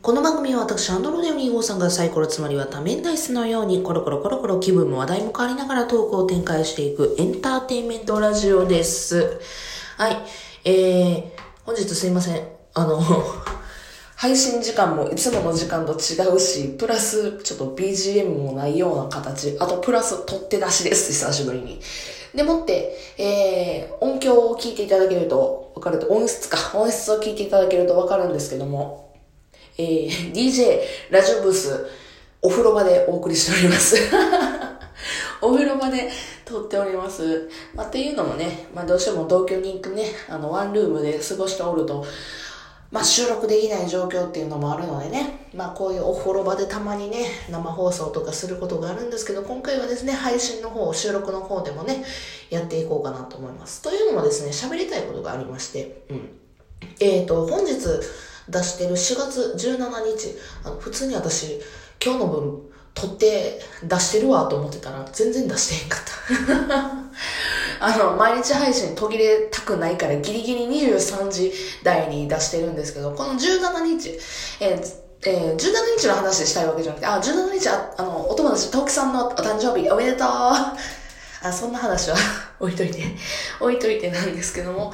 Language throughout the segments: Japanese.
この番組は私、アンドロデオ2号さんがサイコロつまりは多面ダイスのようにコロコロコロコロ気分も話題も変わりながらトークを展開していくエンターテインメントラジオです。はい。えー、本日すいません。あの、配信時間もいつもの時間と違うし、プラスちょっと BGM もないような形、あとプラス取って出しです、久しぶりに。でもって、えー、音響を聞いていただけるとわかると、音質か、音質を聞いていただけるとわかるんですけども、えー、DJ ラジオブース、お風呂場でお送りしております。お風呂場で撮っております。まあ、っていうのもね、まあ、どうしても同居に行くね、あの、ワンルームで過ごしておると、まあ、収録できない状況っていうのもあるのでね、まあ、こういうお風呂場でたまにね、生放送とかすることがあるんですけど、今回はですね、配信の方、収録の方でもね、やっていこうかなと思います。というのもですね、喋りたいことがありまして、うん。えっ、と、本日出してる4月17日、あの普通に私、今日の分、撮って出してるわと思ってたら、全然出してへんかった。あの、毎日配信途切れたくないからギリギリ23時台に出してるんですけど、この17日、えーえー、17日の話したいわけじゃなくて、あ、17日あ、あの、お友達、トークさんのお誕生日おめでとうあ、そんな話は 置いといて、置いといてなんですけども、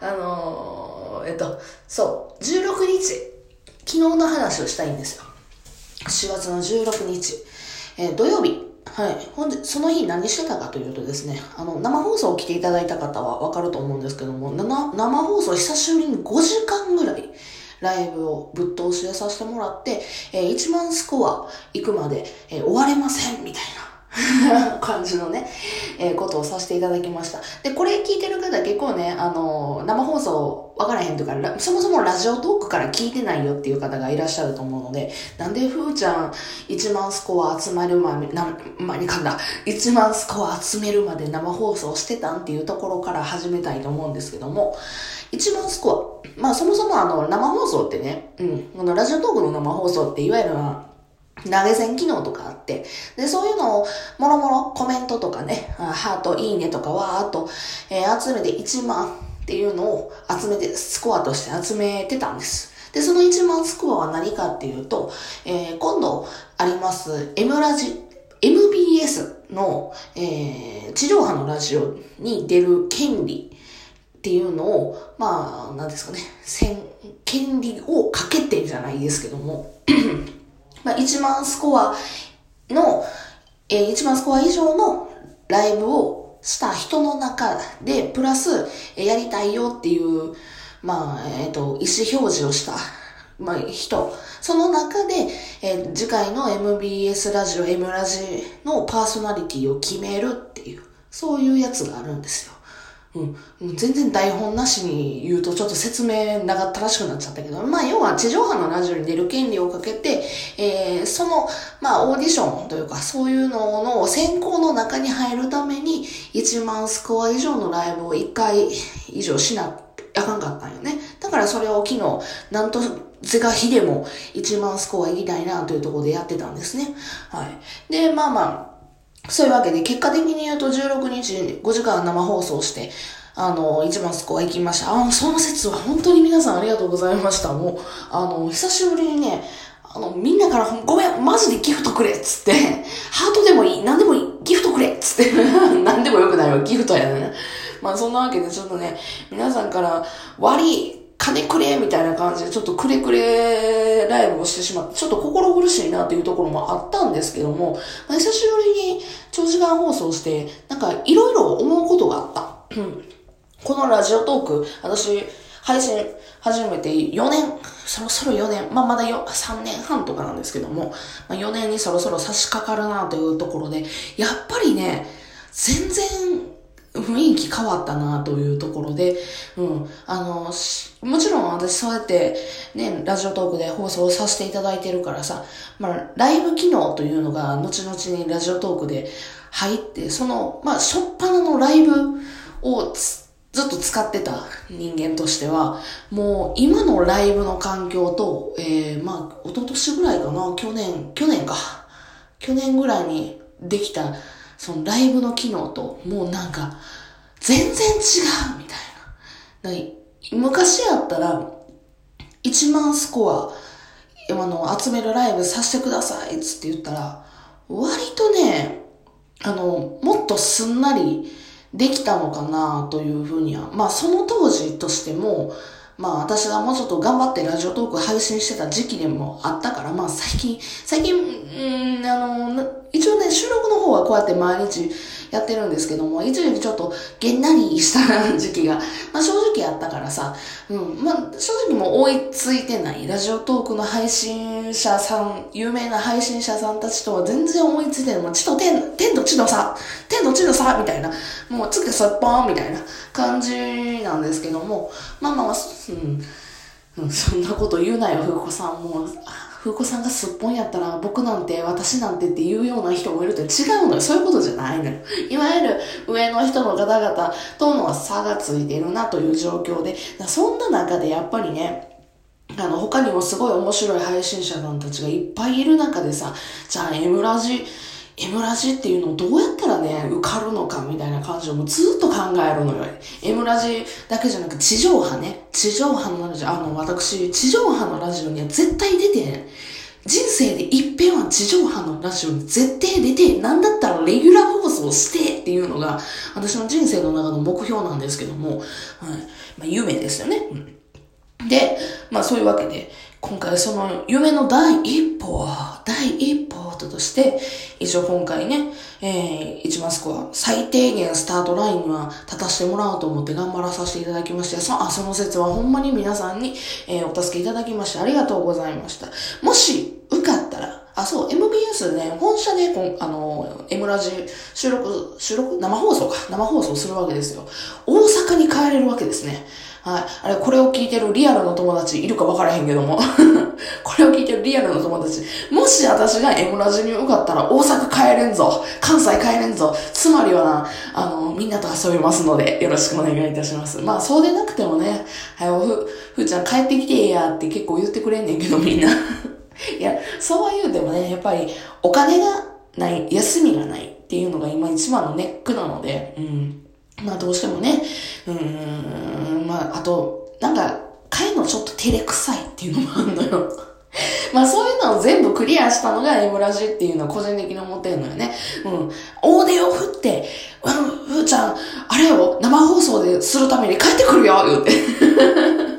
あのー、えっと、そう、16日、昨日の話をしたいんですよ。4月の16日、えー土曜日、はい。ほんで、その日何してたかというとですね、あの、生放送を来ていただいた方はわかると思うんですけども、生放送久しぶりに5時間ぐらい、ライブをぶっ通しでさせてもらって、えー1万スコア行くまで、えー終われません、みたいな。感じのね、えーことをさせていただきました。で、これ聞いてる方結構ね、あの生放送分からへんとか、そもそもラジオトークから聞いてないよっていう方がいらっしゃると思うので、なんでふーちゃん1万スコア集まるまで、な、まにかんだ、1万スコア集めるまで生放送してたんっていうところから始めたいと思うんですけども、1万スコア、まあそもそもあの生放送ってね、うん、このラジオトークの生放送っていわゆる投げ銭機能とかあって、で、そういうのを、もろもろコメントとかね、ハート、いいねとかわーっと、えー集めて1万っていうのを集めて、スコアとして集めてたんです。で、その1万スコアは何かっていうと、えー今度あります M ラジ、MBS の、えー地上波のラジオに出る権利っていうのを、まあ、なんですかね、権利をかけてじゃないですけども、まあ、1万スコアの、えー1万スコア以上のライブをした人の中で、プラス、えーやりたいよっていう、まあ、えっ、と、意思表示をした、まあ、人、その中で、えー次回の MBS ラジオ、M ラジのパーソナリティを決めるっていう、そういうやつがあるんですよ。うん、う全然台本なしに言うとちょっと説明長ったらしくなっちゃったけど、まあ要は地上波のラジオに出る権利をかけて、えーその、まあオーディションというかそういうのの選考の中に入るために1万スコア以上のライブを1回以上しなあかんかったんよね。だからそれを昨日、なんと是が非でも1万スコア行きたいなというところでやってたんですね。はい。で、まあまあ、そういうわけで、結果的に言うと16日5時間生放送して、あの、一番スコア行きました。あその説は本当に皆さんありがとうございました。もう、あの、久しぶりにね、あの、みんなから、ごめん、マジでギフトくれっつって、ハートでもいい、何でもいい、ギフトくれっつって、何でもよくないわ、ギフトやね。まあそんなわけでちょっとね、皆さんから、悪い、金くれみたいな感じで、ちょっとくれくれライブをしてしまって、ちょっと心苦しいなというところもあったんですけども、まあ、久しぶりに長時間放送して、なんかいろいろ思うことがあった。このラジオトーク、私、配信始めて4年、そろそろ4年、まあまだよ3年半とかなんですけども、まあ、4年にそろそろ差し掛かるなというところで、やっぱりね、全然雰囲気変わったなというところで、うん、あの、もちろん私そうやってね、ラジオトークで放送させていただいてるからさ、まあ、ライブ機能というのが後々にラジオトークで入って、その、まあ、しょっぱなのライブをずっと使ってた人間としては、もう今のライブの環境と、えー、まあ、一昨年ぐらいかな、去年、去年か。去年ぐらいにできた、そのライブの機能と、もうなんか、全然違うみたいな。昔やったら、1万スコアあの、集めるライブさせてくださいっ、つって言ったら、割とね、あの、もっとすんなりできたのかなというふうには、まあその当時としても、まあ私がもうちょっと頑張ってラジオトーク配信してた時期でもあったから、まあ最近、最近、うん、あの、収録の方はこうやって毎日やってるんですけども、一時期ちょっとげんなりした時期が、まあ正直あったからさ、うん、まあ正直もう追いついてない。ラジオトークの配信者さん、有名な配信者さんたちとは全然追いついてない。もう地と天、天と地の差、天と地の差みたいな、もうつけそっぽんみたいな感じなんですけども、まあまあまあ、うん、うん、そんなこと言うなよ、ふうこさん。もう、風子さんがすっぽんやったら僕なんて私なんてっていうような人もいると違うのよ。そういうことじゃないのよ。いわゆる上の人の方々との差がついているなという状況で、そんな中でやっぱりね、あの、他にもすごい面白い配信者さんたちがいっぱいいる中でさ、じゃあ M ラジ、M ラジっていうのをどうやったらね、受かるのかみたいな感じをもうずっと考えるのよ。M ラジだけじゃなく地上波ね。地上波のラジオ、あの、私、地上波のラジオには絶対出て、人生で一遍は地上波のラジオに絶対出て、なんだったらレギュラー放送してっていうのが、私の人生の中の目標なんですけども、はい。まあ、夢ですよね。うん、で、まあそういうわけで、今回その夢の第一歩は、第一歩として、一応今回ね、えー、一マスコア、最低限スタートラインには立たせてもらおうと思って頑張らさせていただきまして、そあその説はほんまに皆さんに、えー、お助けいただきましてありがとうございました。もし、受かったら、あ、そう、MBS ね、本社で、こあの、M ラジ収録、収録生放送か。生放送するわけですよ。大阪に帰れるわけですね。はい。あれ、これを聞いてるリアルの友達いるか分からへんけども。これを聞いてるリアルの友達。もし私が M ラジに受かったら大阪帰れんぞ。関西帰れんぞ。つまりはな、あの、みんなと遊びますので、よろしくお願いいたします。まあ、そうでなくてもね、はい、おふ、ふーちゃん帰ってきてえやって結構言ってくれんねんけど、みんな。いや、そうは言うてもね、やっぱりお金がない、休みがないっていうのが今一番のネックなので、うん。まあどうしてもね、うん、まああと、なんか、帰るのちょっと照れくさいっていうのもあるのよ。まあそういうのを全部クリアしたのが M ラジっていうのは個人的に思ってんのよね。うん。大手を振って、うん、ふーちゃん、あれを、生放送でするために帰ってくるよ言うて。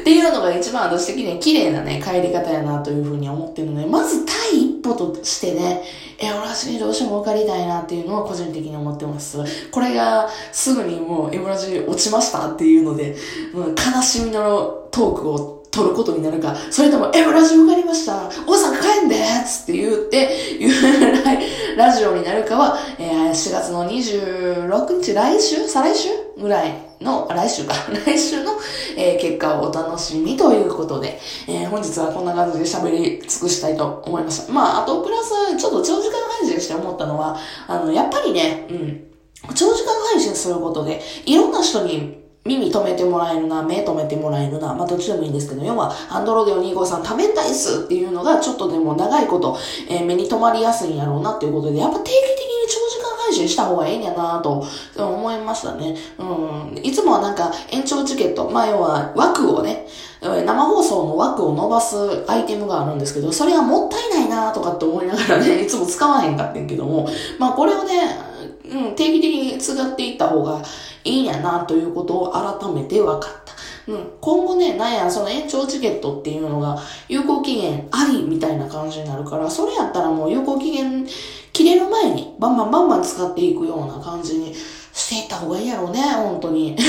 っていうのが一番私的には綺麗なね、帰り方やなというふうに思ってるので、まず第一歩としてね、え、俺はにどうしても受かりたいなっていうのを個人的に思ってます。これがすぐにもうエムラジ落ちましたっていうので、う、悲しみのトークを取ることになるか、それとも、エムラジ受かりました。大阪帰んでつって言って、言うラジオになるかは、えー、4月の26日、来週？再来週？ぐらいの、来週か、来週の、えー、結果をお楽しみということで、えー、本日はこんな感じで喋り尽くしたいと思いました。まあ、あと、プラス、ちょっと長時間配信して思ったのは、あの、やっぱりね、うん、長時間配信することで、いろんな人に耳止めてもらえるな、目止めてもらえるな、まあどっちでもいいんですけど、要は、アンドロデオ253多面体数っていうのがちょっとでも長いこと、えー、目に留まりやすいんやろうなっていうことで、やっぱ定期した方がええんやなと思いましたね。うん。いつもはなんか延長チケット、まあ要は枠をね、生放送の枠を伸ばすアイテムがあるんですけど、それはもったいないなとかって思いながらね、いつも使わへんかってんけども、まあこれをね、うん、定期的に使っていった方がいいんやなということを改めて分かった。うん、今後ね、なんや、その延長チケットっていうのが有効期限ありみたいな感じになるから、それやったらもう有効期限切れる前にバンバンバンバン使っていくような感じにしていった方がいいやろうね、本当に。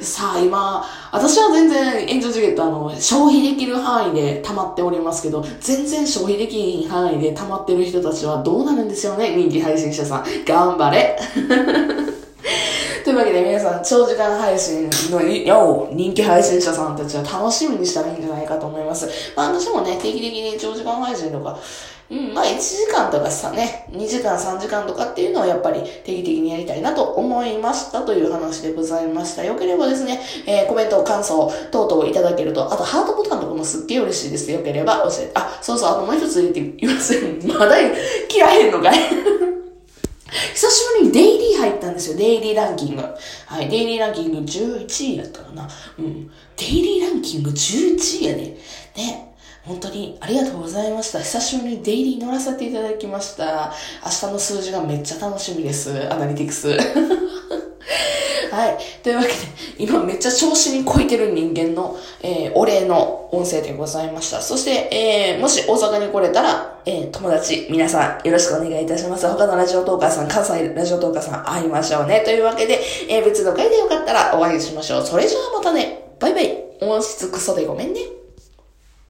さあ、今、私は全然炎上チケットあの、消費できる範囲で溜まっておりますけど、全然消費できん範囲で溜まってる人たちはどうなるんですよね、人気配信者さん。頑張れ というわけで皆さん、長時間配信のよ人気配信者さんたちは楽しみにしたらいいんじゃないかと思います。まあ私もね、定期的に長時間配信とか、うん、まあ1時間とかさね、2時間3時間とかっていうのはやっぱり定期的にやりたいなと思いましたという話でございました。よければですね、えー、コメント、感想等々いただけると、あとハートボタンとかもすっげえ嬉しいです。よければ教えて、あ、そうそう、あともう一つ言って言いません。まだ切らへんのかい久しぶりにデイリー入ったんですよ。デイリーランキング。はい。デイリーランキング11位やったかな。うん。デイリーランキング11位やね。ね。本当にありがとうございました。久しぶりにデイリー乗らせていただきました。明日の数字がめっちゃ楽しみです。アナリティクス。はい。というわけで、今めっちゃ調子にこいてる人間の、えー、お礼の音声でございました。そして、えー、もし大阪に来れたら、えー、友達、皆さんよろしくお願いいたします。他のラジオトーカーさん、関西ラジオトーカーさん会いましょうね。というわけで、え、別の回でよかったらお会いしましょう。それじゃあまたね。バイバイ。音質クソでごめんね。